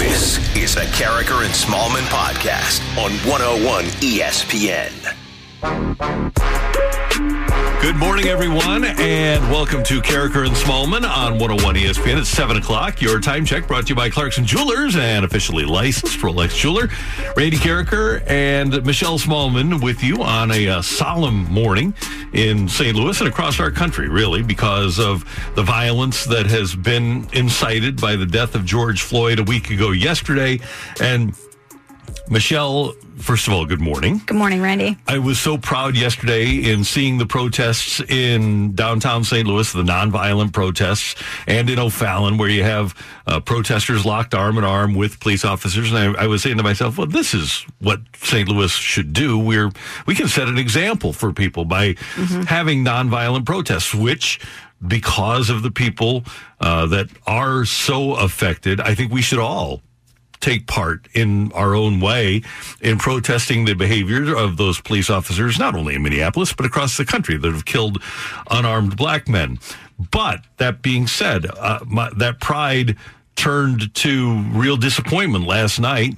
This is a Karraker and Smallman podcast on 101 ESPN. Good morning, everyone, and welcome to Karraker and Smallman on 101 ESPN. It's 7 o'clock. Your time check brought to you by Clarkson Jewelers and officially licensed Rolex jeweler. Randy Karraker and Michelle Smallman with you on a uh, solemn morning in St. Louis and across our country, really, because of the violence that has been incited by the death of George Floyd a week ago yesterday. And Michelle, first of all, good morning. Good morning, Randy. I was so proud yesterday in seeing the protests in downtown St. Louis, the nonviolent protests, and in O'Fallon, where you have uh, protesters locked arm in arm with police officers. And I, I, was saying to myself, well, this is what St. Louis should do. We're we can set an example for people by mm-hmm. having nonviolent protests, which because of the people uh, that are so affected, I think we should all take part in our own way in protesting the behavior of those police officers, not only in Minneapolis, but across the country that have killed unarmed black men. But that being said, uh, my, that pride turned to real disappointment last night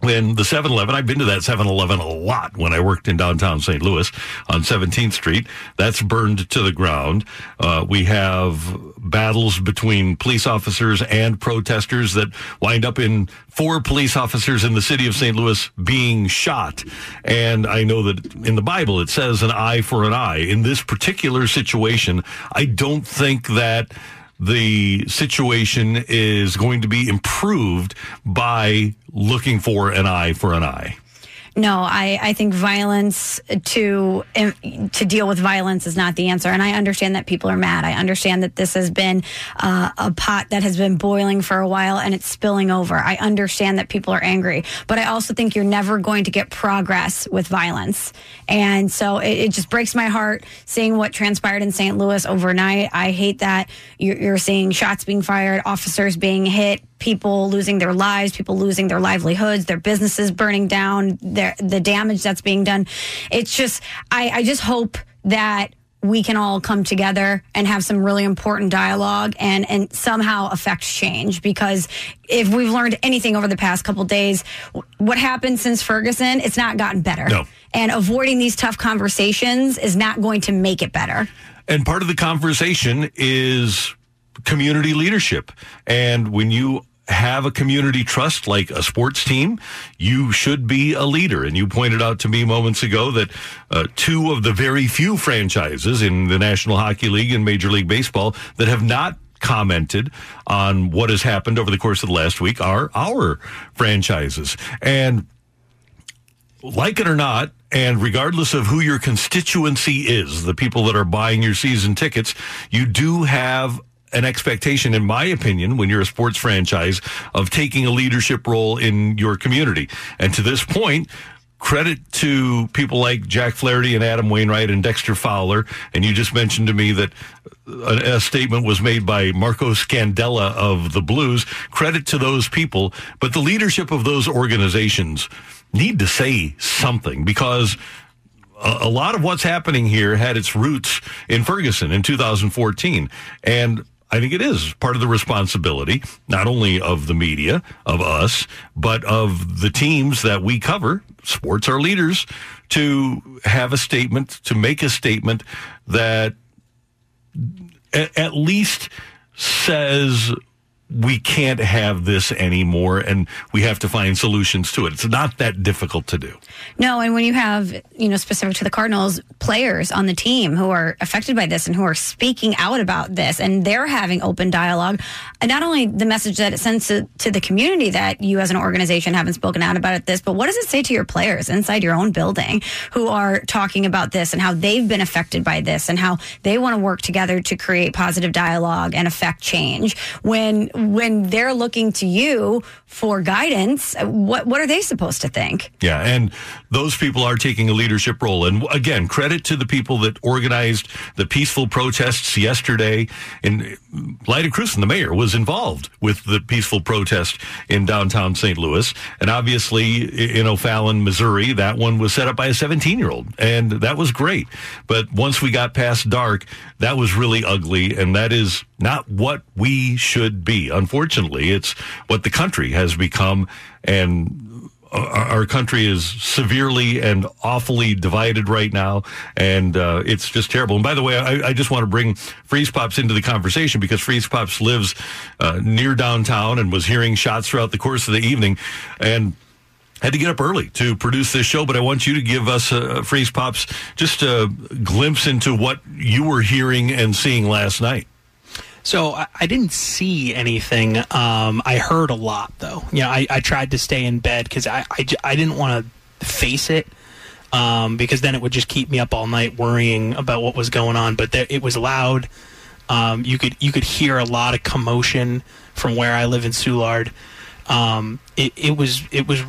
when the 7-Eleven, I've been to that 7-Eleven a lot when I worked in downtown St. Louis on 17th Street. That's burned to the ground. Uh, we have battles between police officers and protesters that wind up in four police officers in the city of St. Louis being shot. And I know that in the Bible it says an eye for an eye. In this particular situation, I don't think that the situation is going to be improved by looking for an eye for an eye. No, I, I think violence to to deal with violence is not the answer. And I understand that people are mad. I understand that this has been uh, a pot that has been boiling for a while and it's spilling over. I understand that people are angry, but I also think you're never going to get progress with violence. And so it, it just breaks my heart seeing what transpired in St. Louis overnight. I hate that you're, you're seeing shots being fired, officers being hit, people losing their lives, people losing their livelihoods, their businesses burning down, their the damage that's being done. It's just I, I just hope that we can all come together and have some really important dialogue and and somehow affect change because if we've learned anything over the past couple days what happened since Ferguson it's not gotten better no. and avoiding these tough conversations is not going to make it better and part of the conversation is community leadership and when you have a community trust like a sports team, you should be a leader. And you pointed out to me moments ago that uh, two of the very few franchises in the National Hockey League and Major League Baseball that have not commented on what has happened over the course of the last week are our franchises. And like it or not, and regardless of who your constituency is, the people that are buying your season tickets, you do have an expectation, in my opinion, when you're a sports franchise, of taking a leadership role in your community. And to this point, credit to people like Jack Flaherty and Adam Wainwright and Dexter Fowler. And you just mentioned to me that a, a, statement was made by Marco Scandella of the Blues. Credit to those people. But the leadership of those organizations need to say something because a, a lot of what's happening here had its roots in Ferguson in 2014. And I think it is part of the responsibility, not only of the media, of us, but of the teams that we cover. Sports are leaders to have a statement, to make a statement that at least says we can't have this anymore and we have to find solutions to it. It's not that difficult to do. No, and when you have, you know, specific to the Cardinals, players on the team who are affected by this and who are speaking out about this and they're having open dialogue, and not only the message that it sends to, to the community that you as an organization haven't spoken out about this, but what does it say to your players inside your own building who are talking about this and how they've been affected by this and how they want to work together to create positive dialogue and affect change when when they're looking to you for guidance, what what are they supposed to think? Yeah, and those people are taking a leadership role. And again, credit to the people that organized the peaceful protests yesterday. And Lyda Krewson, the mayor, was involved with the peaceful protest in downtown St. Louis. And obviously in O'Fallon, Missouri, that one was set up by a 17 year old. And that was great. But once we got past dark, that was really ugly. And that is not what we should be. Unfortunately, it's what the country has become. And our country is severely and awfully divided right now, and uh, it's just terrible. And by the way, I, I, just want to bring Freeze Pops into the conversation because Freeze Pops lives uh, near downtown and was hearing shots throughout the course of the evening, and had to get up early to produce this show, but I want you to give us, uh, Freeze Pops, just a glimpse into what you were hearing and seeing last night. So I, I didn't see anything. Um, I heard a lot, though. You know, I, I tried to stay in bed because I, I, I didn't want to face it um, because then it would just keep me up all night worrying about what was going on. But there, it was loud. Um, you could you could hear a lot of commotion from where I live in Soulard. Um, it, it was it was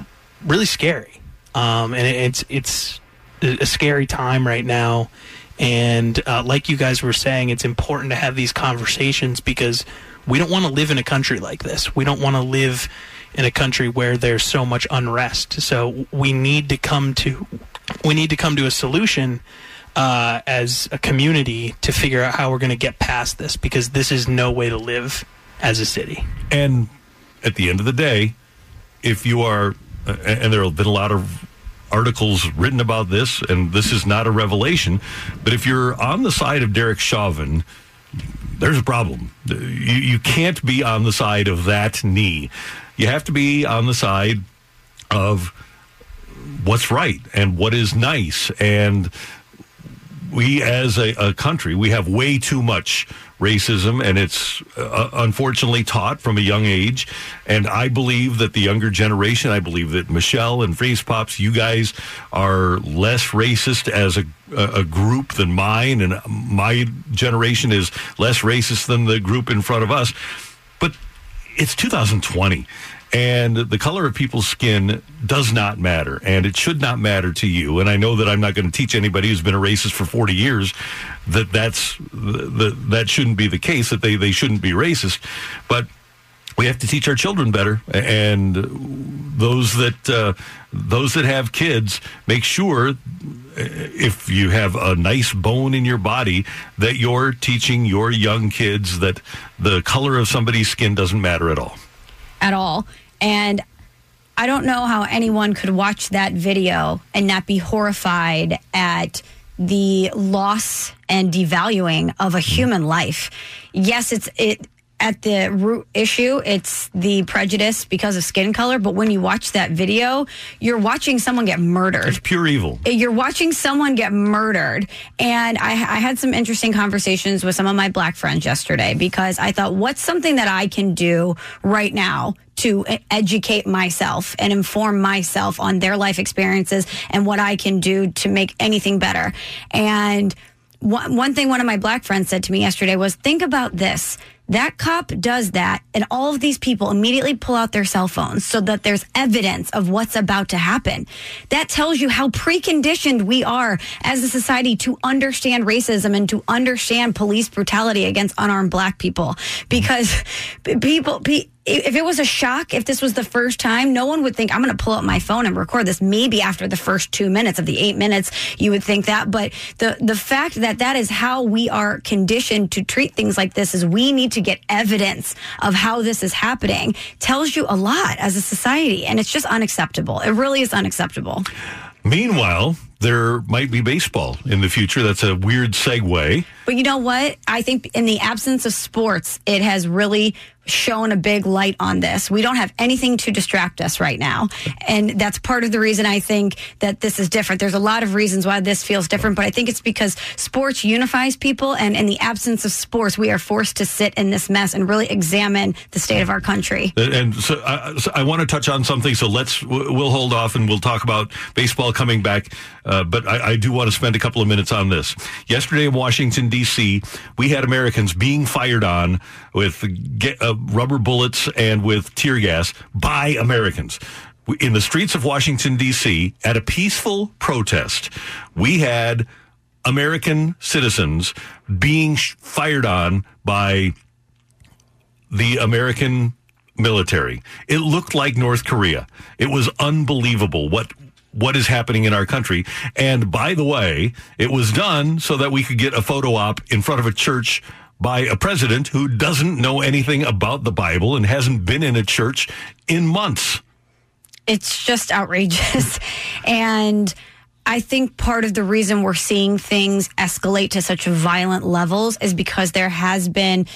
really scary, um, and it, it's it's a scary time right now. And uh, like you guys were saying, it's important to have these conversations because we don't want to live in a country like this. We don't want to live in a country where there's so much unrest. So we need to come to we need to come to a solution uh, as a community to figure out how we're going to get past this because this is no way to live as a city. And at the end of the day, if you are, and there have been a lot of articles written about this, and this is not a revelation. But if you're on the side of Derek Chauvin, there's a problem. You, you can't be on the side of that knee. You have to be on the side of what's right and what is nice. And we, as a, a country, we have way too much racism, and it's uh, unfortunately taught from a young age. And I believe that the younger generation, I believe that Michelle and Freeze Pops, you guys are less racist as a, a group than mine, and my generation is less racist than the group in front of us. But it's 2020 and the color of people's skin does not matter, and it should not matter to you. And I know that I'm not going to teach anybody who's been a racist for 40 years that that's the, that shouldn't be the case. That they they shouldn't be racist, but we have to teach our children better and those that uh, those that have kids make sure uh, if you have a nice bone in your body that you're teaching your young kids that the color of somebody's skin doesn't matter at all at all. And I don't know how anyone could watch that video and not be horrified at the loss and devaluing of a human life. Yes, it's it at the root issue, it's the prejudice because of skin color. But when you watch that video, you're watching someone get murdered. It's pure evil. Uh, you're watching someone get murdered. And I, I had some interesting conversations with some of my black friends yesterday because I thought, what's something that I can do right now to educate myself and inform myself on their life experiences and what I can do to make anything better. And one, one thing one of my black friends said to me yesterday was think about this that cop does that, and all of these people immediately pull out their cell phones so that there's evidence of what's about to happen. That tells you how preconditioned we are as a society to understand racism and to understand police brutality against unarmed black people. Because people, if it was a shock, if this was the first time, no one would think I'm going to pull up my phone and record this. Maybe after the first two minutes of the eight minutes, you would think that. But the the fact that that is how we are conditioned to treat things like this is we need to get evidence of how this is happening tells you a lot as a society, and it's just unacceptable. It really is unacceptable. Meanwhile, there might be baseball in the future. That's a weird segue. But you know what? I think in the absence of sports, it has really shown a big light on this. We don't have anything to distract us right now. And that's part of the reason I think that this is different. There's a lot of reasons why this feels different, but I think it's because sports unifies people. And in the absence of sports, we are forced to sit in this mess and really examine the state of our country. And so I, so I want to touch on something. So let's, we'll hold off and we'll talk about baseball coming back. Uh, but I, I do want to spend a couple of minutes on this. Yesterday in Washington, D.C., we had Americans being fired on with uh, rubber bullets and with tear gas by Americans. In the streets of Washington, D.C., at a peaceful protest, we had American citizens being fired on by the American military. It looked like North Korea. It was unbelievable what what is happening in our country. And by the way, it was done so that we could get a photo op in front of a church by a president who doesn't know anything about the Bible and hasn't been in a church in months. It's just outrageous. and I think part of the reason we're seeing things escalate to such violent levels is because there has been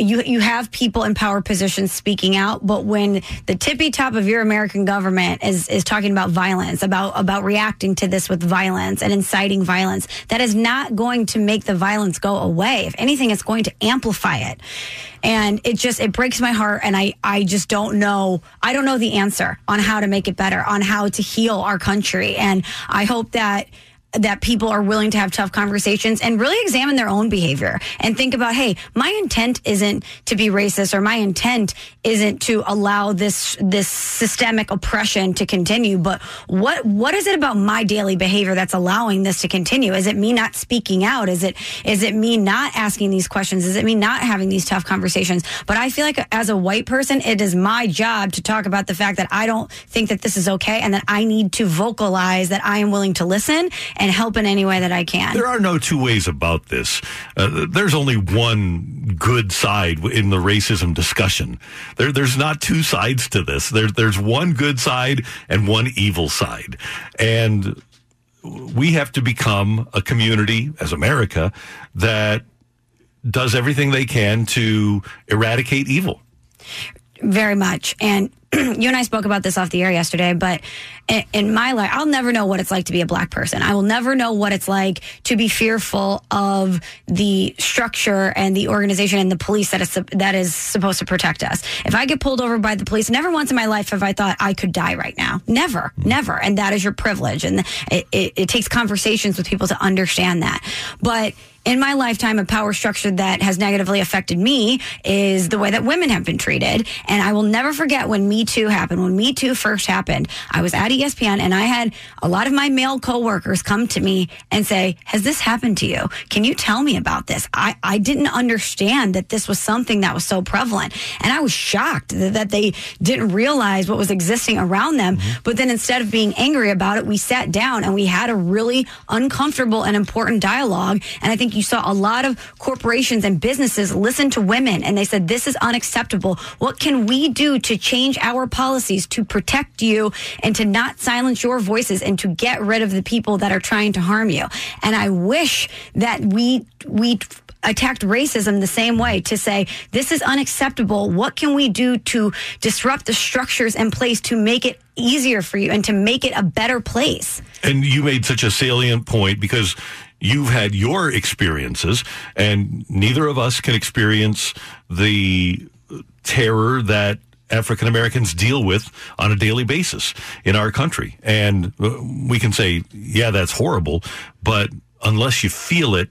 you you have people in power positions speaking out, but when the tippy top of your American government is is talking about violence, about about reacting to this with violence and inciting violence, that is not going to make the violence go away. If anything, it's going to amplify it. And it just it breaks my heart and I I just don't know I don't know the answer on how to make it better, on how to heal our country. And I hope that that people are willing to have tough conversations and really examine their own behavior and think about, hey, my intent isn't to be racist or my intent isn't to allow this this systemic oppression to continue, but what what is it about my daily behavior that's allowing this to continue? Is it me not speaking out? Is it is it me not asking these questions? Is it me not having these tough conversations? But I feel like as a white person, it is my job to talk about the fact that I don't think that this is okay and that I need to vocalize that I am willing to listen and help in any way that I can. There are no two ways about this. Uh, there's only one good side in the racism discussion. There, there's not two sides to this. There, there's one good side and one evil side. And we have to become a community as America that does everything they can to eradicate evil. Very much. And you and I spoke about this off the air yesterday, but in, my life, I'll never know what it's like to be a black person. I will never know what it's like to be fearful of the structure and the organization and the police that is that is supposed to protect us. If I get pulled over by the police, never once in my life have I thought I could die right now. Never, never. And that is your privilege. And it, it, it takes conversations with people to understand that. But in my lifetime, a power structure that has negatively affected me is the way that women have been treated. And I will never forget when Me Too happened. When Me Too first happened, I was at ESPN and I had a lot of my male coworkers come to me and say, Has this happened to you? Can you tell me about this? I, I didn't understand that this was something that was so prevalent. And I was shocked that, that they didn't realize what was existing around them. Mm-hmm. But then instead of being angry about it, we sat down and we had a really uncomfortable and important dialogue. And I think you saw a lot of corporations and businesses listen to women and they said, This is unacceptable. What can we do to change our policies to protect you and to not silence your voices and to get rid of the people that are trying to harm you? And I wish that we, we, attacked racism the same way to say this is unacceptable what can we do to disrupt the structures in place to make it easier for you and to make it a better place and you made such a salient point because you've had your experiences, and neither of us can experience the terror that African Americans deal with on a daily basis in our country. And we can say, yeah, that's horrible, but unless you feel it,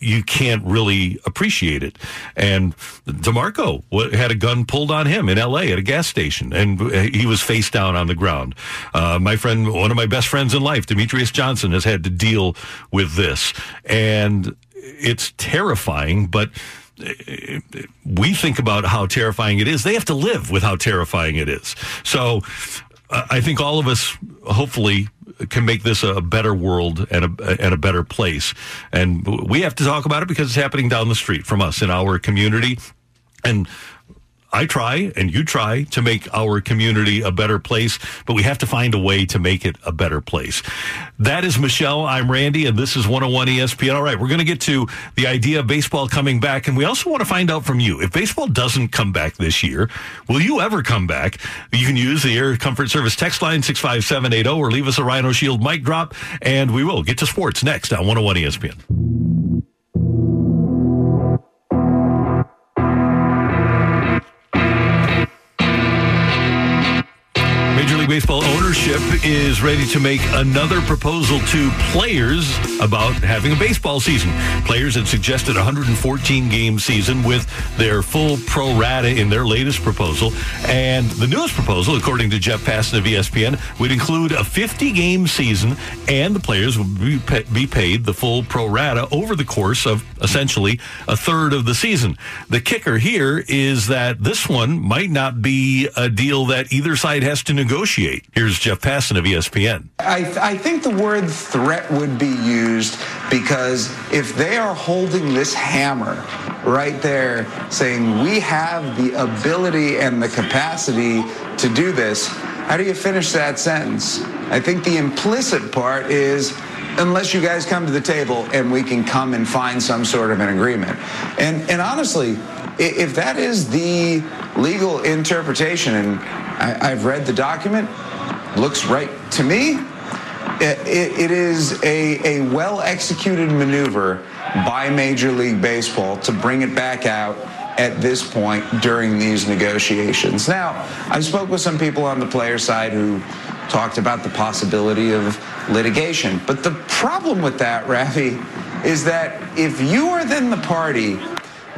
you can't really appreciate it. And DeMarco had a gun pulled on him in L.A. at a gas station, and he was face down on the ground. Uh, my friend, one of my best friends in life, Demetrius Johnson, has had to deal with this, and it's terrifying, but we think about how terrifying it is. They have to live with how terrifying it is. So uh, I think all of us, hopefully, can make this a better world and a, and a better place. And we have to talk about it because it's happening down the street from us in our community. And I try and you try to make our community a better place, but we have to find a way to make it a better place. That is Michelle. I'm Randy, and this is 101 ESPN. All right, we're going to get to the idea of baseball coming back, and we also want to find out from you if baseball doesn't come back this year, will you ever come back? You can use the Air Comfort Service text line 65780 or leave us a Rhino Shield mic drop, and we will get to sports next on 101 ESPN. Baseball ownership is ready to make another proposal to players about having a baseball season. Players had suggested a 114 game season with their full pro rata in their latest proposal. And the newest proposal, according to Jeff Passan of ESPN, would include a 50 game season and the players would be, be paid the full pro rata over the course of essentially a third of the season. The kicker here is that this one might not be a deal that either side has to negotiate. Here's Jeff Passan of ESPN. I, I think the word threat would be used because if they are holding this hammer right there saying we have the ability and the capacity to do this, how do you finish that sentence? I think the implicit part is unless you guys come to the table and we can come and find some sort of an agreement. And, and honestly, if that is the legal interpretation, and I, I've read the document, looks right to me, it, it, it is a, a well executed maneuver by Major League Baseball to bring it back out at this point during these negotiations. Now, I spoke with some people on the player side who talked about the possibility of litigation. But the problem with that, Rafi, is that if you are then the party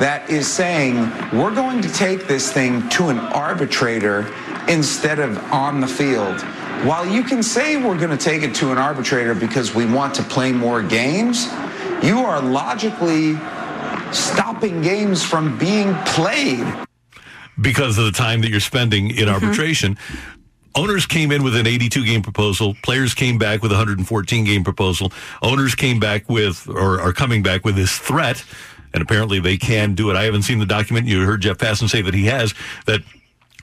that is saying we're going to take this thing to an arbitrator instead of on the field. While you can say we're going to take it to an arbitrator because we want to play more games, you are logically stopping games from being played. because of the time that you're spending in mm-hmm. arbitration. Owners came in with an 82 game proposal. Players came back with a 114 game proposal. Owners came back with, or are coming back with this threat, and apparently they can do it. I haven't seen the document. You heard Jeff Passan say that he has that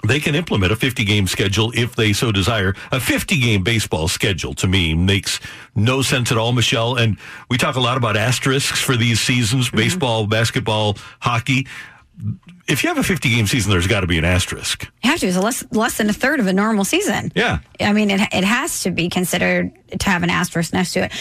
they can implement a 50 game schedule if they so desire. A 50 game baseball schedule to me makes no sense at all, Michelle. And we talk a lot about asterisks for these seasons, mm-hmm. baseball, basketball, hockey. If you have a 50 game season, there's got to be an asterisk. You have to. It's less less than a third of a normal season. Yeah. I mean, it it has to be considered to have an asterisk next to it.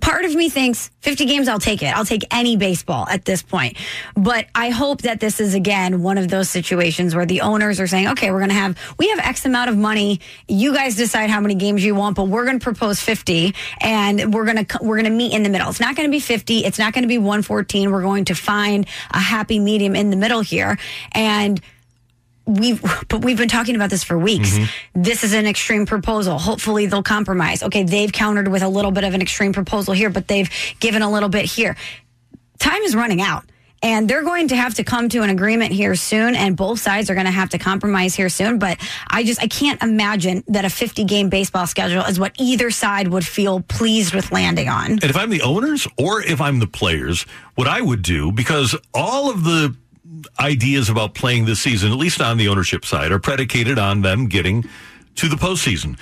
Part of me thinks 50 games, I'll take it. I'll take any baseball at this point. But I hope that this is again one of those situations where the owners are saying, okay, we're going to have, we have X amount of money. You guys decide how many games you want, but we're going to propose 50 and we're going to, we're going to meet in the middle. It's not going to be 50. It's not going to be 114. We're going to find a happy medium in the middle here. And we've but we've been talking about this for weeks. Mm-hmm. This is an extreme proposal. Hopefully they'll compromise. Okay, they've countered with a little bit of an extreme proposal here, but they've given a little bit here. Time is running out. And they're going to have to come to an agreement here soon, and both sides are going to have to compromise here soon. But I just I can't imagine that a 50 game baseball schedule is what either side would feel pleased with landing on. And if I'm the owners or if I'm the players, what I would do, because all of the ideas about playing this season, at least on the ownership side, are predicated on them getting to the postseason.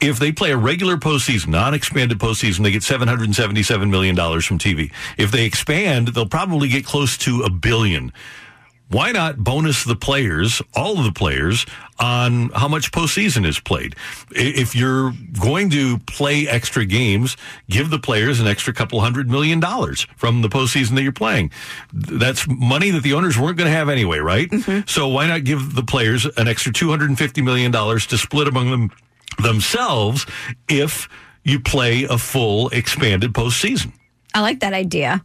If they play a regular postseason, non-expanded postseason, they get $777 million from TV. If they expand, they'll probably get close to a billion. Why not bonus the players, all of the players, on how much postseason is played? If you're going to play extra games, give the players an extra couple hundred million dollars from the postseason that you're playing. That's money that the owners weren't going to have anyway, right? Mm-hmm. So why not give the players an extra $250 million to split among them themselves if you play a full expanded postseason? I like that idea.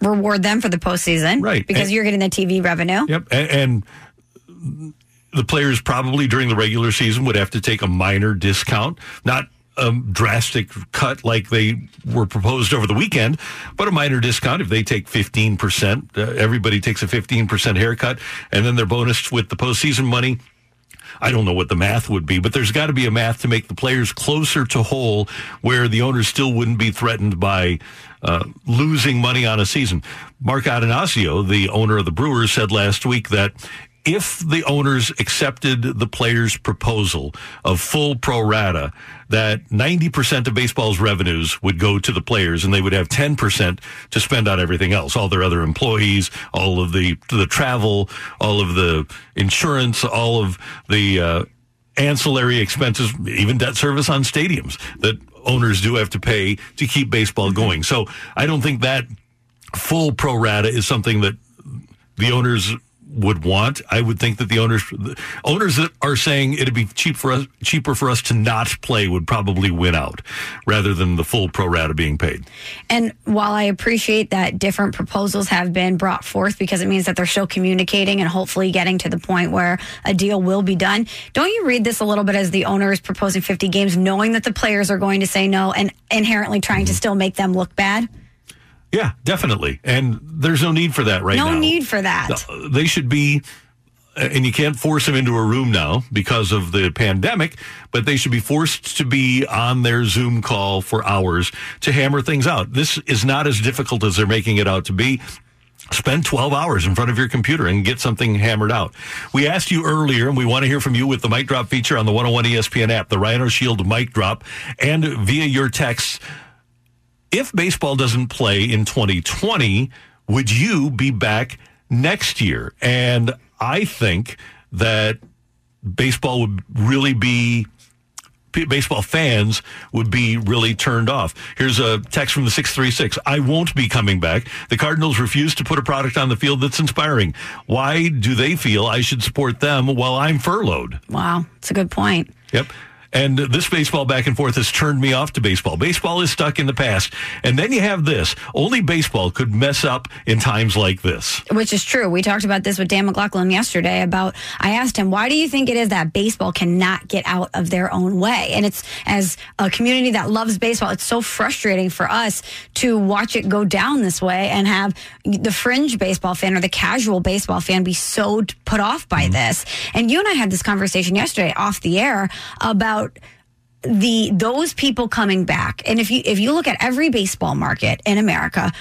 Reward them for the postseason, Right. Because And- you're getting the TV revenue. Yep. And, and the players probably during the regular season would have to take a minor discount, not a drastic cut like they were proposed over the weekend, but a minor discount if they take 15%. Uh, everybody takes a 15% haircut, and then they're bonused with the postseason money. I don't know what the math would be, but there's got to be a math to make the players closer to whole where the owners still wouldn't be threatened by uh, losing money on a season. Mark Attanasio, the owner of the Brewers, said last week that if the owners accepted the players' proposal of full pro rata, that 90% of baseball's revenues would go to the players and they would have 10% to spend on everything else, all their other employees, all of the, the travel, all of the insurance, all of the, uh, ancillary expenses, even debt service on stadiums that owners do have to pay to keep baseball going. So I don't think that full pro rata is something that the owners would want. I would think that the owners the owners that are saying it'd be cheap for us cheaper for us to not play would probably win out rather than the full pro rata being paid. And while I appreciate that different proposals have been brought forth because it means that they're still communicating and hopefully getting to the point where a deal will be done, don't you read this a little bit as the owners proposing 50 games knowing that the players are going to say no and inherently trying to mm-hmm. still make them look bad? Yeah, definitely. And there's no need for that right no now. need for that. They should be uh, and you can't force them into a room now because of the pandemic, but they should be forced to be on their Zoom call for hours to hammer things out. This is not as difficult as they're making it out to be. Spend 12 hours in front of your computer and get something hammered out. We asked you earlier, and we want to hear from you with the mic drop feature on the 101 ESPN app, the Rhino Shield mic drop, and via your texts. If baseball doesn't play in 2020, would you be back next year? And I think that baseball would really be baseball fans would be really turned off. Here's a text from the 636. I won't be coming back. The Cardinals refuse to put a product on the field that's inspiring. Why do they feel I should support them while I'm furloughed? Wow, that's a good point. Yep. And this baseball back and forth has turned me off to baseball. Baseball is stuck in the past. And then you have this. Only baseball could mess up in times like this. Which is true. We talked about this with Dan McLaughlin yesterday about, I asked him, why do you think it is that baseball cannot get out of their own way? And it's as a community that loves baseball, it's so frustrating for us to watch it go down this way and have the fringe baseball fan or the casual baseball fan be so put off by mm-hmm. this. And you and I had this conversation yesterday off the air about about the those people coming back. And if you if you look at every baseball market in America,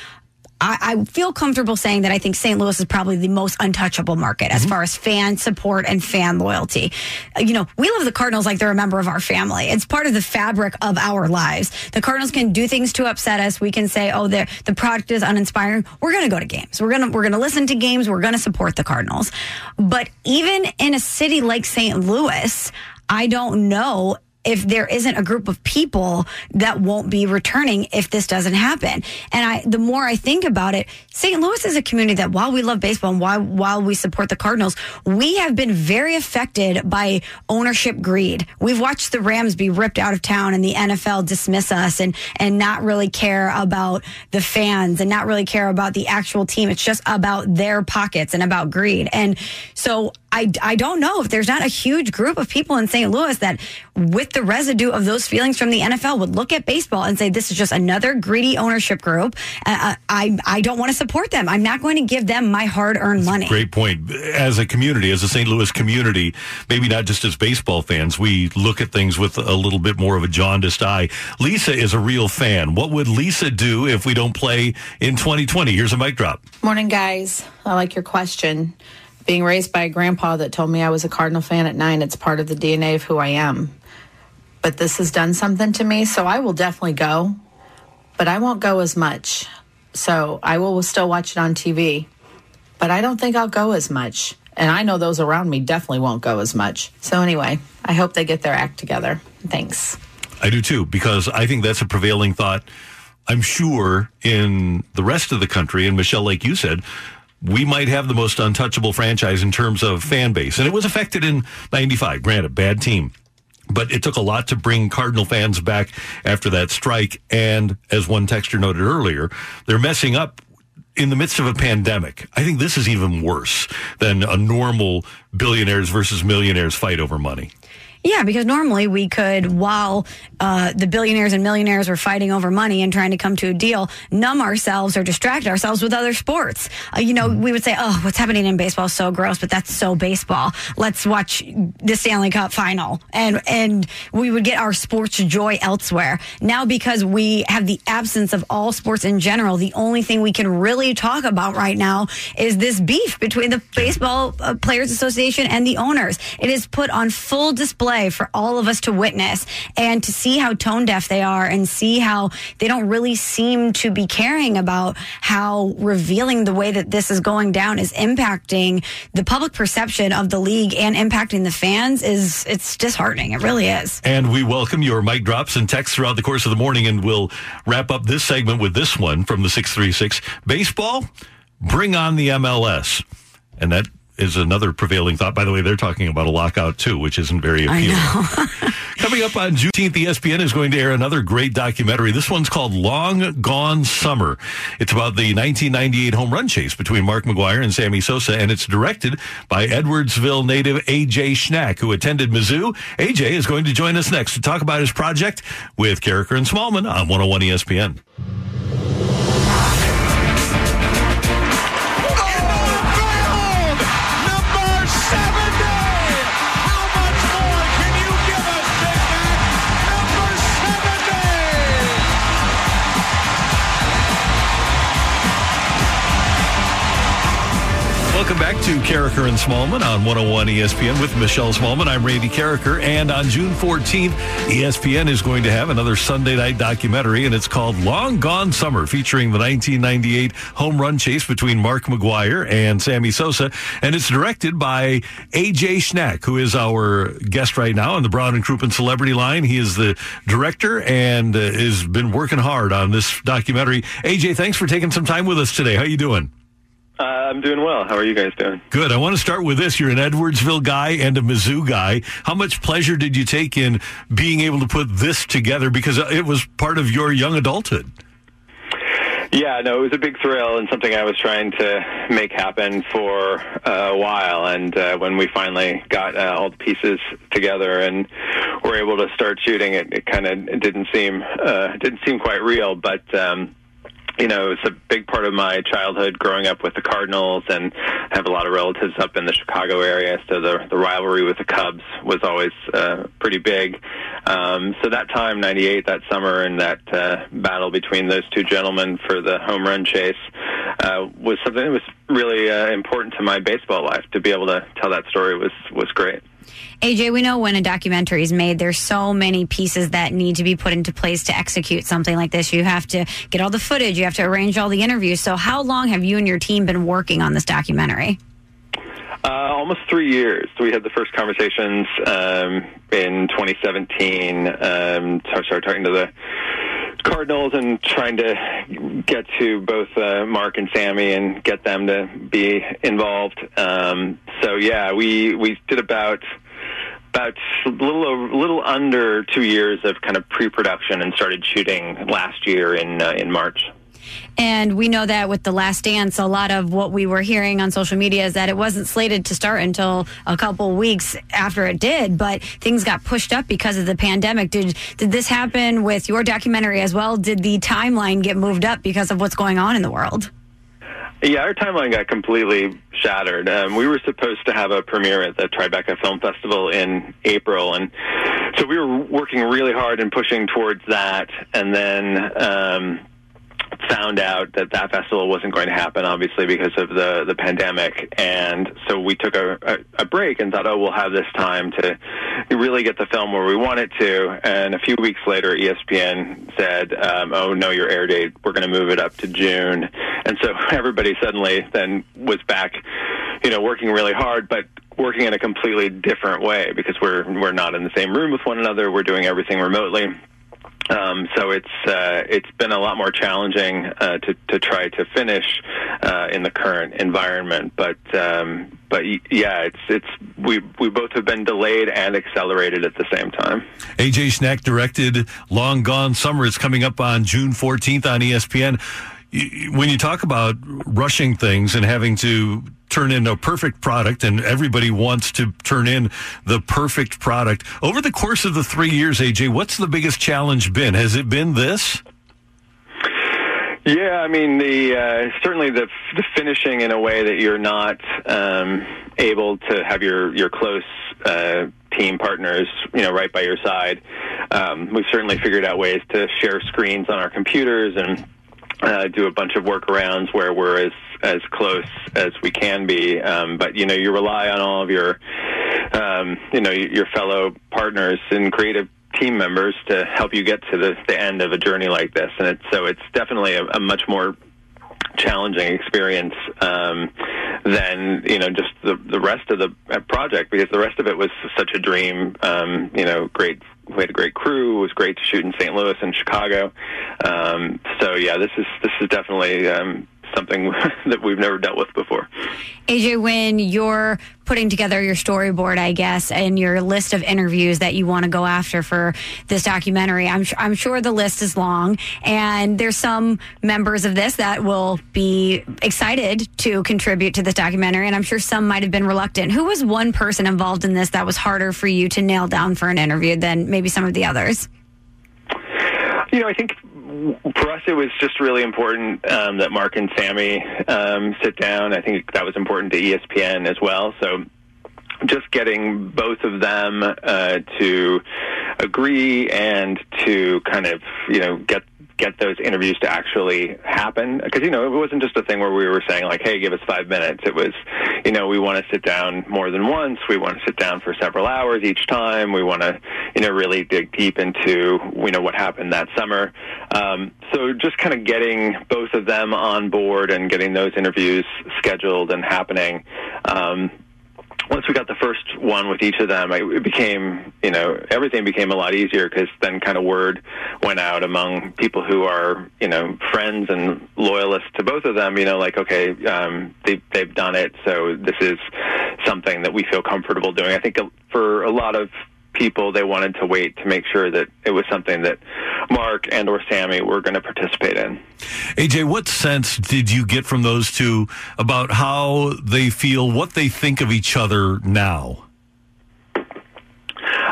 I, I, feel comfortable saying that I think St. Louis is probably the most untouchable market mm-hmm. as far as fan support and fan loyalty. You know, we love the Cardinals like they're a member of our family. It's part of the fabric of our lives. The Cardinals can do things to upset us. We can say, "Oh, the the product is uninspiring." We're going to go to games. We're going to we're going to listen to games. We're going to support the Cardinals. But even in a city like St. Louis, I don't know if there isn't a group of people that won't be returning if this doesn't happen. And I, the more I think about it, St. Louis is a community that while we love baseball and while, while we support the Cardinals, we have been very affected by ownership greed. We've watched the Rams be ripped out of town and the NFL dismiss us and, and not really care about the fans and not really care about the actual team. It's just about their pockets and about greed. And so I, I don't know if there's not a huge group of people in St. Louis that, with the residue of those feelings from the NFL, would look at baseball and say, this is just another greedy ownership group. Uh, uh I, I don't want to support them. I'm not going to give them my hard earned money. Great point. As a community, as a St. Louis community, maybe not just as baseball fans, we look at things with a little bit more of a jaundiced eye. Lisa is a real fan. What would Lisa do if we don't play in 2020? Here's a mic drop. Morning, guys. I like your question being raised by a grandpa that told me I was a Cardinal fan at nine, it's part of the DNA of who I am. But this has done something to me, so I will definitely go, but I won't go as much. So I will still watch it on TV, but I don't think I'll go as much. And I know those around me definitely won't go as much. So anyway, I hope they get their act together. Thanks. I do too, because I think that's a prevailing thought. I'm sure in the rest of the country, and Michelle, like you said, we might have the most untouchable franchise in terms of fan base. And it was affected in 95. Granted, bad team. But it took a lot to bring Cardinal fans back after that strike. And as one texter noted earlier, they're messing up in the midst of a pandemic. I think this is even worse than a normal billionaires versus millionaires fight over money. Yeah, because normally we could, while uh, the billionaires and millionaires were fighting over money and trying to come to a deal, numb ourselves or distract ourselves with other sports. Uh, you know, we would say, "Oh, what's happening in baseball is so gross," but that's so baseball. Let's watch the Stanley Cup final, and and we would get our sports joy elsewhere. Now, because we have the absence of all sports in general, the only thing we can really talk about right now is this beef between the Baseball uh, Players Association and the owners. It is put on full display for all of us to witness and to see how tone deaf they are and see how they don't really seem to be caring about how revealing the way that this is going down is impacting the public perception of the league and impacting the fans is it's disheartening. It really is. And we welcome your mic drops and texts throughout the course of the morning, and we'll wrap up this segment with this one from the 636. Baseball, bring on the MLS. And that is another prevailing thought. By the way, they're talking about a lockout too, which isn't very appealing. Coming up on Juneteenth, ESPN is going to air another great documentary. This one's called Long Gone Summer. It's about the 1998 home run chase between Mark McGwire and Sammy Sosa, and it's directed by Edwardsville native AJ Schnack, who attended Mizzou. AJ is going to join us next to talk about his project with Karraker and Smallman on 101 ESPN. Back to Karraker and Smallman on 101 ESPN with Michelle Smallman. I'm Randy Karraker, and on June 14th, ESPN is going to have another Sunday night documentary, and it's called Long Gone Summer, featuring the 1998 home run chase between Mark McGwire and Sammy Sosa, and it's directed by AJ Schnack, who is our guest right now on the Brown and Crouppen Celebrity Line. He is the director and uh, has been working hard on this documentary. AJ, thanks for taking some time with us today. How are you doing? Uh, I'm doing well. How are you guys doing? Good. I want to start with this. You're an Edwardsville guy and a Mizzou guy. How much pleasure did you take in being able to put this together because it was part of your young adulthood? Yeah, no, it was a big thrill and something I was trying to make happen for uh, a while. And uh, when we finally got uh, all the pieces together and were able to start shooting, it, it kind of didn't seem uh, didn't seem quite real, but. Um, you know, it's a big part of my childhood growing up with the Cardinals and have a lot of relatives up in the Chicago area, so the the rivalry with the Cubs was always uh, pretty big. Um, so that time, 98, that summer, and that uh, battle between those two gentlemen for the home run chase uh, was something that was really uh, important to my baseball life. To be able to tell that story was was great. AJ, we know when a documentary is made, there's so many pieces that need to be put into place to execute something like this. You have to get all the footage, you have to arrange all the interviews. So, how long have you and your team been working on this documentary? Uh, almost three years. We had the first conversations um, in 2017. Um, started talking to the Cardinals and trying to get to both uh, Mark and Sammy and get them to be involved. Um, so yeah, we we did about about a little little under two years of kind of pre-production and started shooting last year in uh, in March. And we know that with The Last Dance, a lot of what we were hearing on social media is that it wasn't slated to start until a couple weeks after it did, but things got pushed up because of the pandemic. Did did this happen with your documentary as well? Did the timeline get moved up because of what's going on in the world? Yeah, our timeline got completely shattered. Um, we were supposed to have a premiere at the Tribeca Film Festival in April, and so we were working really hard and pushing towards that. And then um, found out that that festival wasn't going to happen, obviously because of the the pandemic, and so we took a, a, a break and thought, oh, we'll have this time to really get the film where we want it to. And a few weeks later, ESPN said, um, oh no, your air date, we're going to move it up to June, and so everybody suddenly then was back, you know, working really hard, but working in a completely different way because we're we're not in the same room with one another. We're doing everything remotely. Um, so it's uh, it's been a lot more challenging uh, to to try to finish uh, in the current environment. But um, but yeah, it's it's we we both have been delayed and accelerated at the same time. AJ Schnack directed "Long Gone Summer." It's coming up on June 14th on ESPN when you talk about rushing things and having to turn in a perfect product, and everybody wants to turn in the perfect product over the course of the three years, AJ, what's the biggest challenge been? Has it been this? Yeah, I mean the uh, certainly the the finishing in a way that you're not um, able to have your your close uh, team partners, you know, right by your side. Um, we've certainly figured out ways to share screens on our computers and uh, do a bunch of workarounds where we're as as close as we can be. Um, but you know, you rely on all of your um, you know your fellow partners and creative team members to help you get to the, the end of a journey like this. And it's, so it's definitely a, a much more challenging experience um, than you know just the the rest of the project because the rest of it was such a dream. Um, you know, great. We had a great crew. It was great to shoot in St. Louis and Chicago. Um, so yeah, this is this is definitely um, something that we've never dealt with before. AJ, when you're putting together your storyboard, I guess, and your list of interviews that you want to go after for this documentary, I'm, I'm sure the list is long. And there's some members of this that will be excited to contribute to this documentary. And I'm sure some might have been reluctant. Who was one person involved in this that was harder for you to nail down for an interview than maybe some of the others? You know, I think for us, it was just really important um, that Mark and Sammy um, sit down. I think that was important to ESPN as well. So just getting both of them uh, to agree and to kind of you know get get those interviews to actually happen because you know it wasn't just a thing where we were saying like hey give us five minutes it was you know we want to sit down more than once we want to sit down for several hours each time we want to you know really dig deep into you know what happened that summer um, so just kind of getting both of them on board and getting those interviews scheduled and happening um, once we got the first one with each of them, it became, you know, everything became a lot easier because then kind of word went out among people who are, you know, friends and loyalists to both of them. You know, like okay, um, they they've done it, so this is something that we feel comfortable doing. I think for a lot of people they wanted to wait to make sure that it was something that Mark and or Sammy were going to participate in. AJ, what sense did you get from those two about how they feel, what they think of each other now?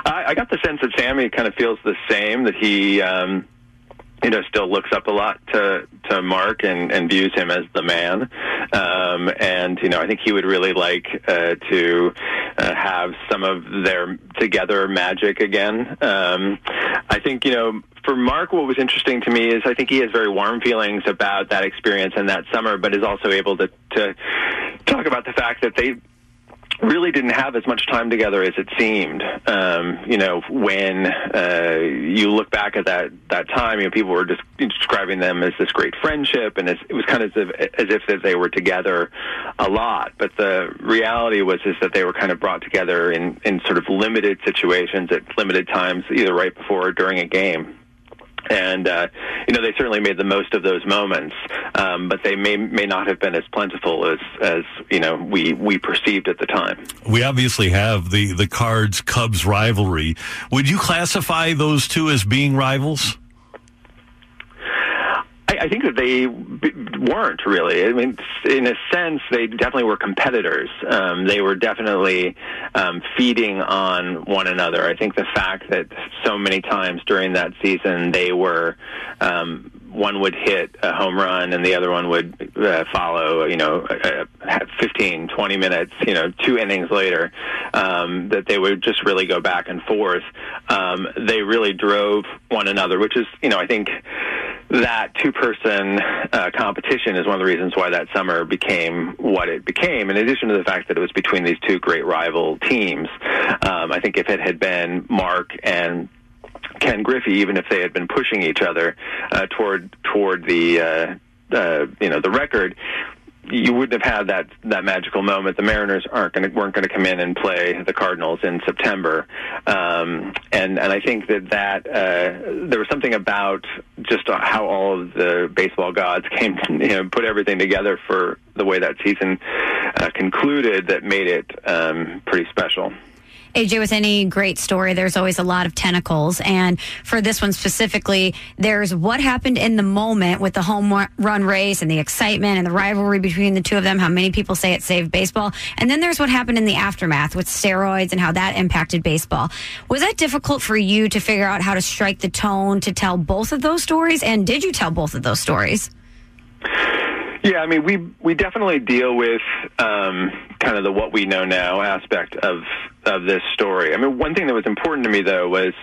I, I got the sense that Sammy kind of feels the same. That he, um, you know, still looks up a lot to to Mark and, and views him as the man. Um, and you know, I think he would really like uh, to uh, have some of their together magic again. Um, I think you know. For Mark, what was interesting to me is I think he has very warm feelings about that experience and that summer, but is also able to, to talk about the fact that they really didn't have as much time together as it seemed. Um, you know, when uh, you look back at that that time, you know, people were just describing them as this great friendship, and as, it was kind of as if, as if they were together a lot. But the reality was is that they were kind of brought together in in sort of limited situations at limited times, either right before or during a game and uh, you know they certainly made the most of those moments, um, but they may may not have been as plentiful as as you know we we perceived at the time. We obviously have the the Cards Cubs rivalry. Would you classify those two as being rivals? I, I think that they weren't really. I mean, in a sense, they definitely were competitors. Um, they were definitely um, feeding on one another. I think the fact that so many times during that season they were. Um, one would hit a home run and the other one would uh, follow, you know, uh, 15, 20 minutes, you know, two innings later, um, that they would just really go back and forth. Um, they really drove one another, which is, you know, I think that two person uh, competition is one of the reasons why that summer became what it became. In addition to the fact that it was between these two great rival teams, um, I think if it had been Mark and Ken Griffey, even if they had been pushing each other uh, toward toward the uh, uh, you know the record, you wouldn't have had that that magical moment. The Mariners aren't going weren't going to come in and play the Cardinals in September, um, and and I think that that uh, there was something about just how all of the baseball gods came, to, you know, put everything together for the way that season uh, concluded that made it um, pretty special. AJ, with any great story, there's always a lot of tentacles. And for this one specifically, there's what happened in the moment with the home run race and the excitement and the rivalry between the two of them, how many people say it saved baseball. And then there's what happened in the aftermath with steroids and how that impacted baseball. Was that difficult for you to figure out how to strike the tone to tell both of those stories? And did you tell both of those stories? Yeah, I mean, we we definitely deal with um, kind of the what we know now aspect of of this story. I mean, one thing that was important to me though was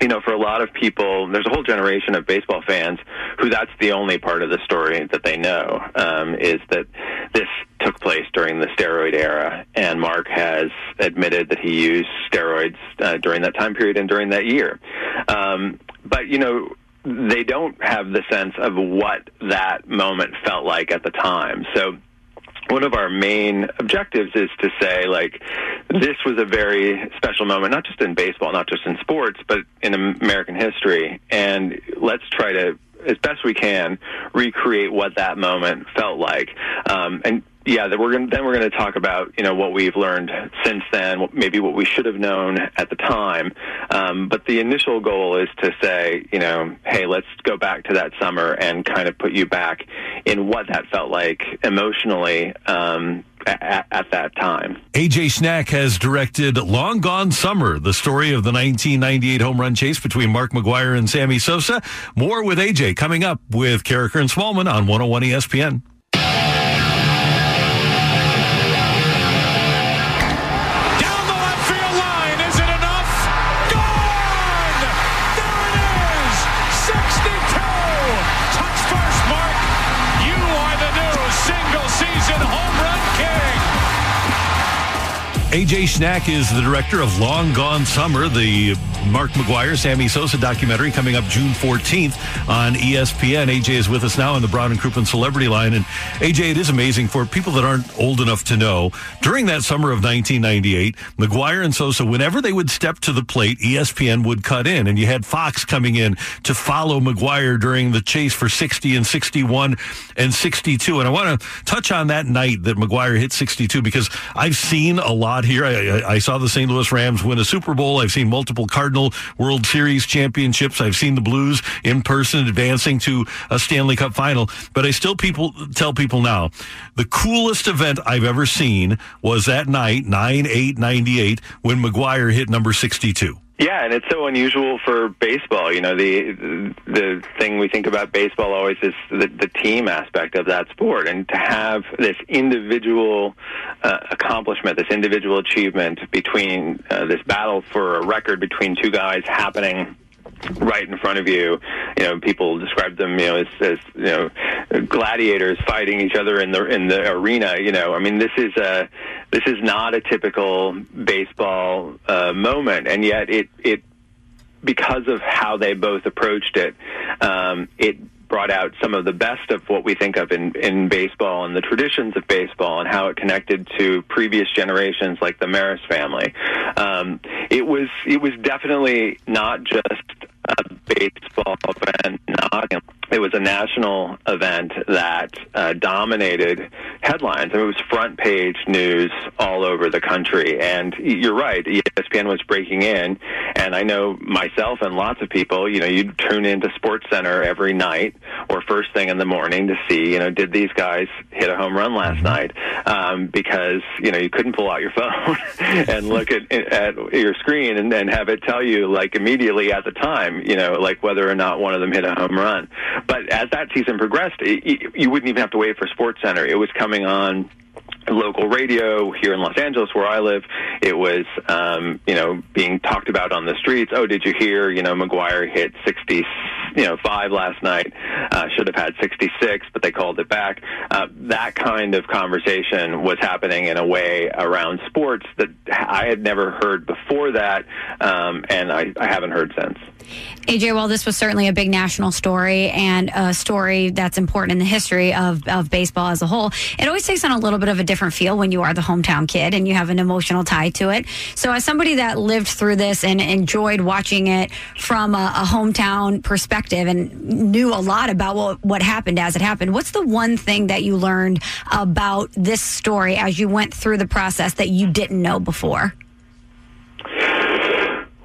you know, for a lot of people, there's a whole generation of baseball fans who that's the only part of the story that they know um, is that this took place during the steroid era, and Mark has admitted that he used steroids uh, during that time period and during that year. Um, but you know, they don't have the sense of what that moment felt like at the time. So one of our main objectives is to say like this was a very special moment not just in baseball not just in sports but in american history and let's try to as best we can recreate what that moment felt like um, and yeah, that we're gonna, then we're going to talk about you know what we've learned since then, maybe what we should have known at the time. Um, but the initial goal is to say, you know, hey, let's go back to that summer and kind of put you back in what that felt like emotionally. Um, at, at, that time. AJ Schnack has directed Long Gone Summer, the story of the 1998 home run chase between Mark McGwire and Sammy Sosa. More with AJ coming up with Karraker and Smallmon on 101 ESPN. AJ Schnack is the director of Long Gone Summer, the Mark McGwire, Sammy Sosa documentary coming up June 14th on ESPN. AJ is with us now on the Brown and Crouppen Celebrity Line. And AJ, it is amazing for people that aren't old enough to know. During that summer of 1998, McGwire and Sosa, whenever they would step to the plate, ESPN would cut in. And you had Fox coming in to follow McGwire during the chase for 60 and 61 and 62. And I want to touch on that night that McGwire hit 62 because I've seen a lot here. I, I, saw the St. Louis Rams win a Super Bowl. I've seen multiple Cardinal World Series championships. I've seen the Blues in person advancing to a Stanley Cup final. But I still people tell people now the coolest event I've ever seen was that night, 9 8 98, when McGwire hit number 62. Yeah, and it's so unusual for baseball. You know, the the thing we think about baseball always is the, the team aspect of that sport, and to have this individual uh, accomplishment, this individual achievement between uh, this battle for a record between two guys happening right in front of you. You know, people describe them, you know, as, as you know, gladiators fighting each other in the in the arena. You know, I mean, this is a this is not a typical baseball uh, moment, and yet it it because of how they both approached it, um, it brought out some of the best of what we think of in, in baseball and the traditions of baseball and how it connected to previous generations like the Maris family. Um, it was it was definitely not just a baseball event. Not, it was a national event that uh, dominated headlines. I mean, it was front page news all over the country. And you're right, ESPN was breaking in. And I know myself and lots of people, you know, you'd tune into Sports Center every night or first thing in the morning to see, you know, did these guys hit a home run last mm-hmm. night? Um, because, you know, you couldn't pull out your phone and look at, at your screen and, and have it tell you, like, immediately at the time, you know, like whether or not one of them hit a home run. But as that season progressed, it, you wouldn't even have to wait for Sports Center. It was coming on local radio here in Los Angeles where I live, it was um, you know being talked about on the streets. Oh, did you hear? You know, McGwire hit 60, you know, five last night. Uh, should have had 66, but they called it back. Uh, that kind of conversation was happening in a way around sports that I had never heard before that, um, and I, I haven't heard since. AJ, well, this was certainly a big national story and a story that's important in the history of, of baseball as a whole. It always takes on a little bit of a different feel when you are the hometown kid and you have an emotional tie to it. So, as somebody that lived through this and enjoyed watching it from a, a hometown perspective and knew a lot about what, what happened as it happened, what's the one thing that you learned about this story as you went through the process that you didn't know before?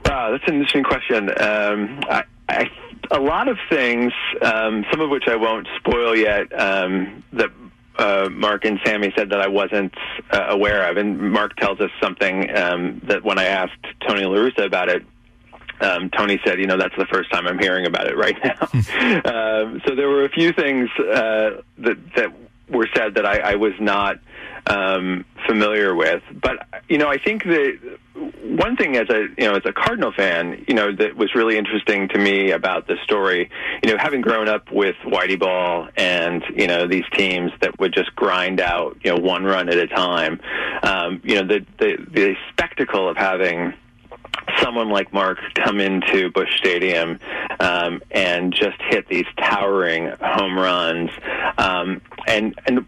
Uh, that's an interesting question. Um, I, I, a lot of things, um, some of which I won't spoil yet, um, that uh, Mark and Sammy said that I wasn't uh, aware of. And Mark tells us something um, that when I asked Tony La Russa about it, um, Tony said, you know, that's the first time I'm hearing about it right now. um, so there were a few things uh, that that were said that I, I was not um, familiar with. But you know, I think that one thing as a you know as a Cardinal fan, you know, that was really interesting to me about the story, you know, having grown up with Whitey Ball and you know these teams that would just grind out you know one run at a time, um, you know, the the, the spectacle of having someone like Mark come into Busch Stadium um, and just hit these towering home runs, um, and and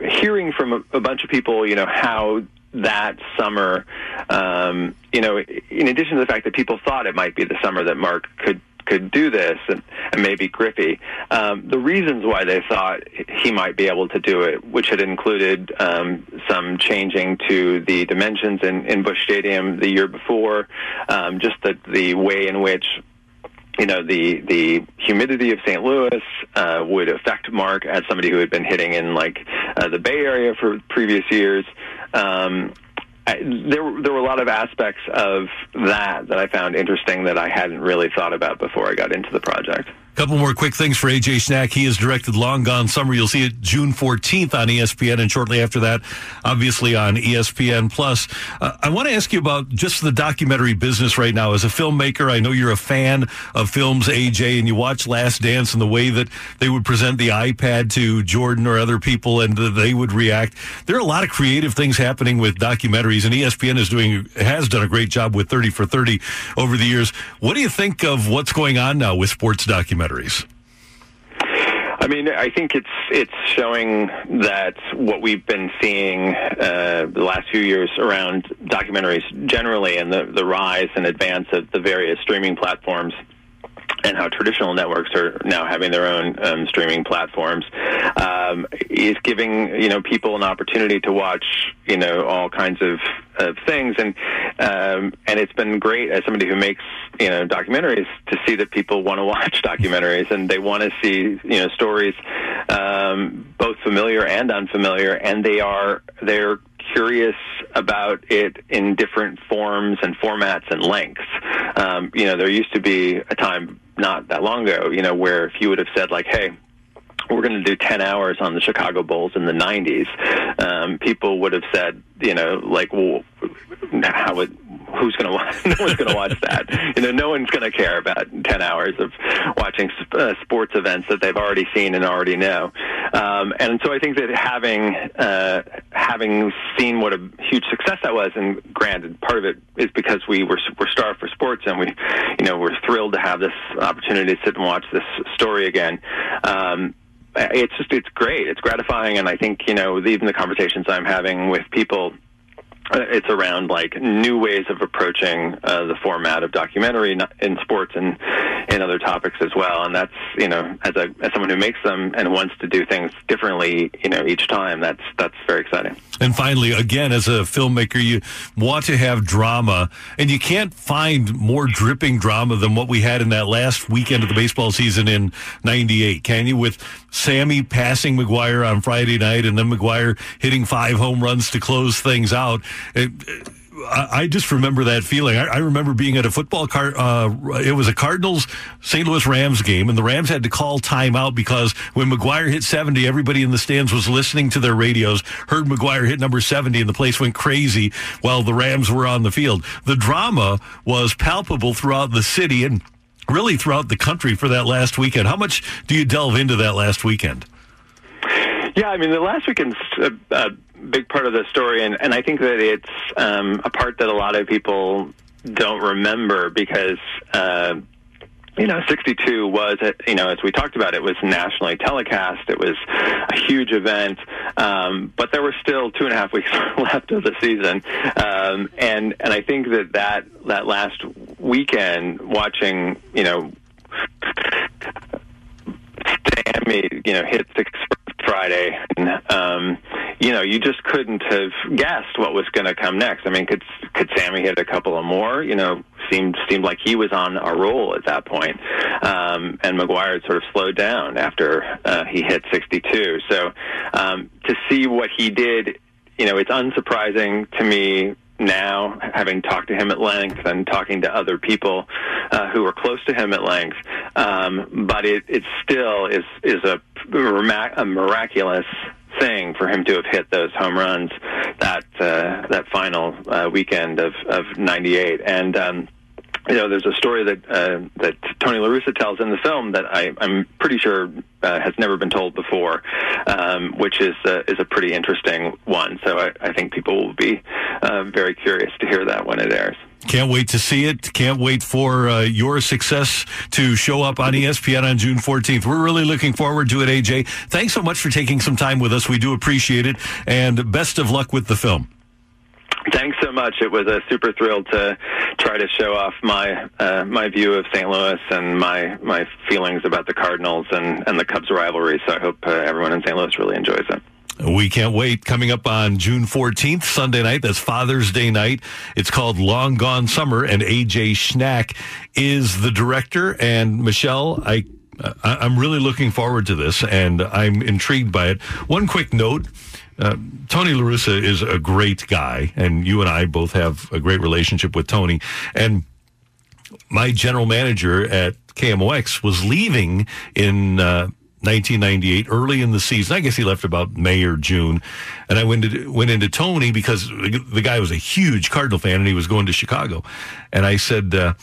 hearing from a, a bunch of people, you know how that summer, um, you know, in addition to the fact that people thought it might be the summer that Mark could could do this and, and maybe Griffey. Um, the reasons why they thought he might be able to do it, which had included um, some changing to the dimensions in, in Busch Stadium the year before, um, just the, the way in which you know the the humidity of St. Louis uh, would affect Mark as somebody who had been hitting in like uh, the Bay Area for previous years. Um, I, there, there were a lot of aspects of that that I found interesting that I hadn't really thought about before I got into the project. Couple more quick things for AJ Schnack. He has directed Long Gone Summer. You'll see it June 14th on ESPN, and shortly after that, obviously on ESPN Plus. Uh, I want to ask you about just the documentary business right now. As a filmmaker, I know you're a fan of films, AJ, and you watch Last Dance and the way that they would present the iPad to Jordan or other people, and they would react. There are a lot of creative things happening with documentaries, and ESPN is doing has done a great job with 30 for 30 over the years. What do you think of what's going on now with sports documentaries? Documentaries? I mean, I think it's it's showing that what we've been seeing uh, the last few years around documentaries generally, and the the rise and advance of the various streaming platforms and how traditional networks are now having their own um, streaming platforms um, is giving you know people an opportunity to watch you know all kinds of, of things and um, and it's been great as somebody who makes you know documentaries to see that people want to watch documentaries and they want to see you know stories um, both familiar and unfamiliar and they are they're curious about it in different forms and formats and lengths. Um, you know, there used to be a time not that long ago, you know, where if you would have said like, "Hey, we're going to do 10 hours on the Chicago Bulls in the 90s, um, people would have said, you know, like, well, how would, who's going to watch? No one's going to watch that. You know, no one's going to care about 10 hours of watching uh, sports events that they've already seen and already know. Um, and so I think that having, uh, having seen what a huge success that was, and granted, part of it is because we were, were starved for sports and we, you know, we're thrilled to have this opportunity to sit and watch this story again. Um, it's just it's great. It's gratifying, and I think you know even the conversations I'm having with people it's around like new ways of approaching uh, the format of documentary in sports and in other topics as well. And that's you know as a as someone who makes them and wants to do things differently, you know each time. That's that's very exciting. And finally, again, as a filmmaker, you want to have drama, and you can't find more dripping drama than what we had in that last weekend of the baseball season in '98. Can you? With Sammy passing McGwire on Friday night, and then McGwire hitting five home runs to close things out. It, I just remember that feeling. I, remember being at a football car. Uh, it was a Cardinals St. Louis Rams game, and the Rams had to call timeout because when McGwire hit 70, everybody in the stands was listening to their radios, heard McGwire hit number 70, and the place went crazy while the Rams were on the field. The drama was palpable throughout the city and really throughout the country for that last weekend. How much do you delve into that last weekend? Yeah, I mean, the last weekend's a, a big part of the story, and, and I think that it's um, a part that a lot of people don't remember because. Uh, you know, 62 was, you know, as we talked about, it was nationally telecast. It was a huge event, um, but there were still two and a half weeks left of the season, um, and and I think that that that last weekend, watching, you know, Sammy, you know, hit six Friday, and um, you know, you just couldn't have guessed what was going to come next. I mean, could could Sammy hit a couple of more? You know, seemed seemed like he was on a roll at that point. Um, and McGwire had sort of slowed down after uh, he hit 62. So um, to see what he did, you know, it's unsurprising to me now, having talked to him at length and talking to other people uh, who were close to him at length. Um, but it, it still is is a, a miraculous thing for him to have hit those home runs that uh, that final uh, weekend of of '98 and. Um, you know, there's a story that uh, that Tony La Russa tells in the film that I, I'm pretty sure uh, has never been told before, um, which is uh, is a pretty interesting one. So I, I think people will be uh, very curious to hear that when it airs. Can't wait to see it. Can't wait for uh, your success to show up on ESPN on June 14th. We're really looking forward to it, AJ. Thanks so much for taking some time with us. We do appreciate it. And best of luck with the film. Thanks so much. It was a super thrill to try to show off my uh, my view of St. Louis and my my feelings about the Cardinals and, and the Cubs rivalry. So I hope uh, everyone in St. Louis really enjoys it. We can't wait. Coming up on June 14th, Sunday night, that's Father's Day night. It's called Long Gone Summer, and AJ Schnack is the director. And Michelle, I, I'm really looking forward to this, and I'm intrigued by it. One quick note. Uh, Tony La Russa is a great guy, and you and I both have a great relationship with Tony. And my general manager at KMOX was leaving in uh, 1998, early in the season. I guess he left about May or June, and I went to, went into Tony because the guy was a huge Cardinal fan and he was going to Chicago, and I said, uh,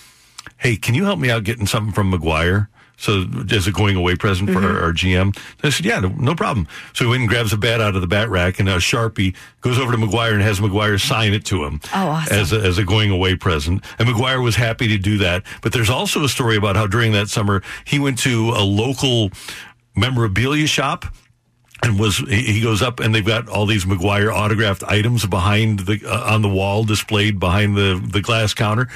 "Hey, can you help me out getting something from McGwire?" So as a going away present for mm-hmm. our, our, GM, I said, "Yeah, no, no, problem." So he went and grabs a bat out of the bat rack and a sharpie goes over to McGwire and has McGwire sign it to him oh, awesome. as a, as a going away present. And McGwire was happy to do that. But there's also a story about how during that summer he went to a local memorabilia shop and was he goes up and they've got all these McGwire autographed items behind the uh, on the wall displayed behind the the glass counter.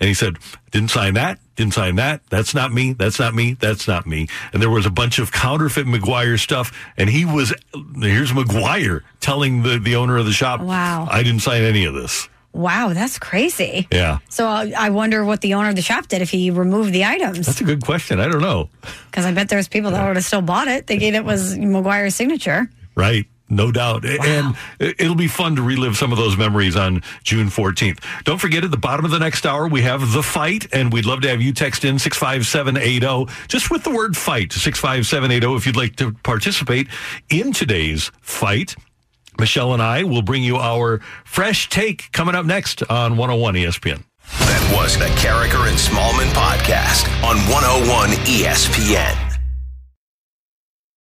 And he said didn't sign that. Didn't sign that. That's not me. That's not me. That's not me. And there was a bunch of counterfeit McGwire stuff. And he was here's McGwire telling the the owner of the shop wow. I didn't sign any of this Wow, that's crazy. Yeah. So uh, I wonder what the owner of the shop did if he removed the items. That's a good question. I don't know. Because I bet there's people that would have still bought it thinking it was McGwire's signature. Right. No doubt. Wow. And it'll be fun to relive some of those memories on June 14th. Don't forget at the bottom of the next hour, we have the fight, and we'd love to have you text in 65780, just with the word fight, 65780, if you'd like to participate in today's fight. Michelle and I will bring you our fresh take coming up next on 101 ESPN. That was the Karraker and Smallmon podcast on 101 ESPN.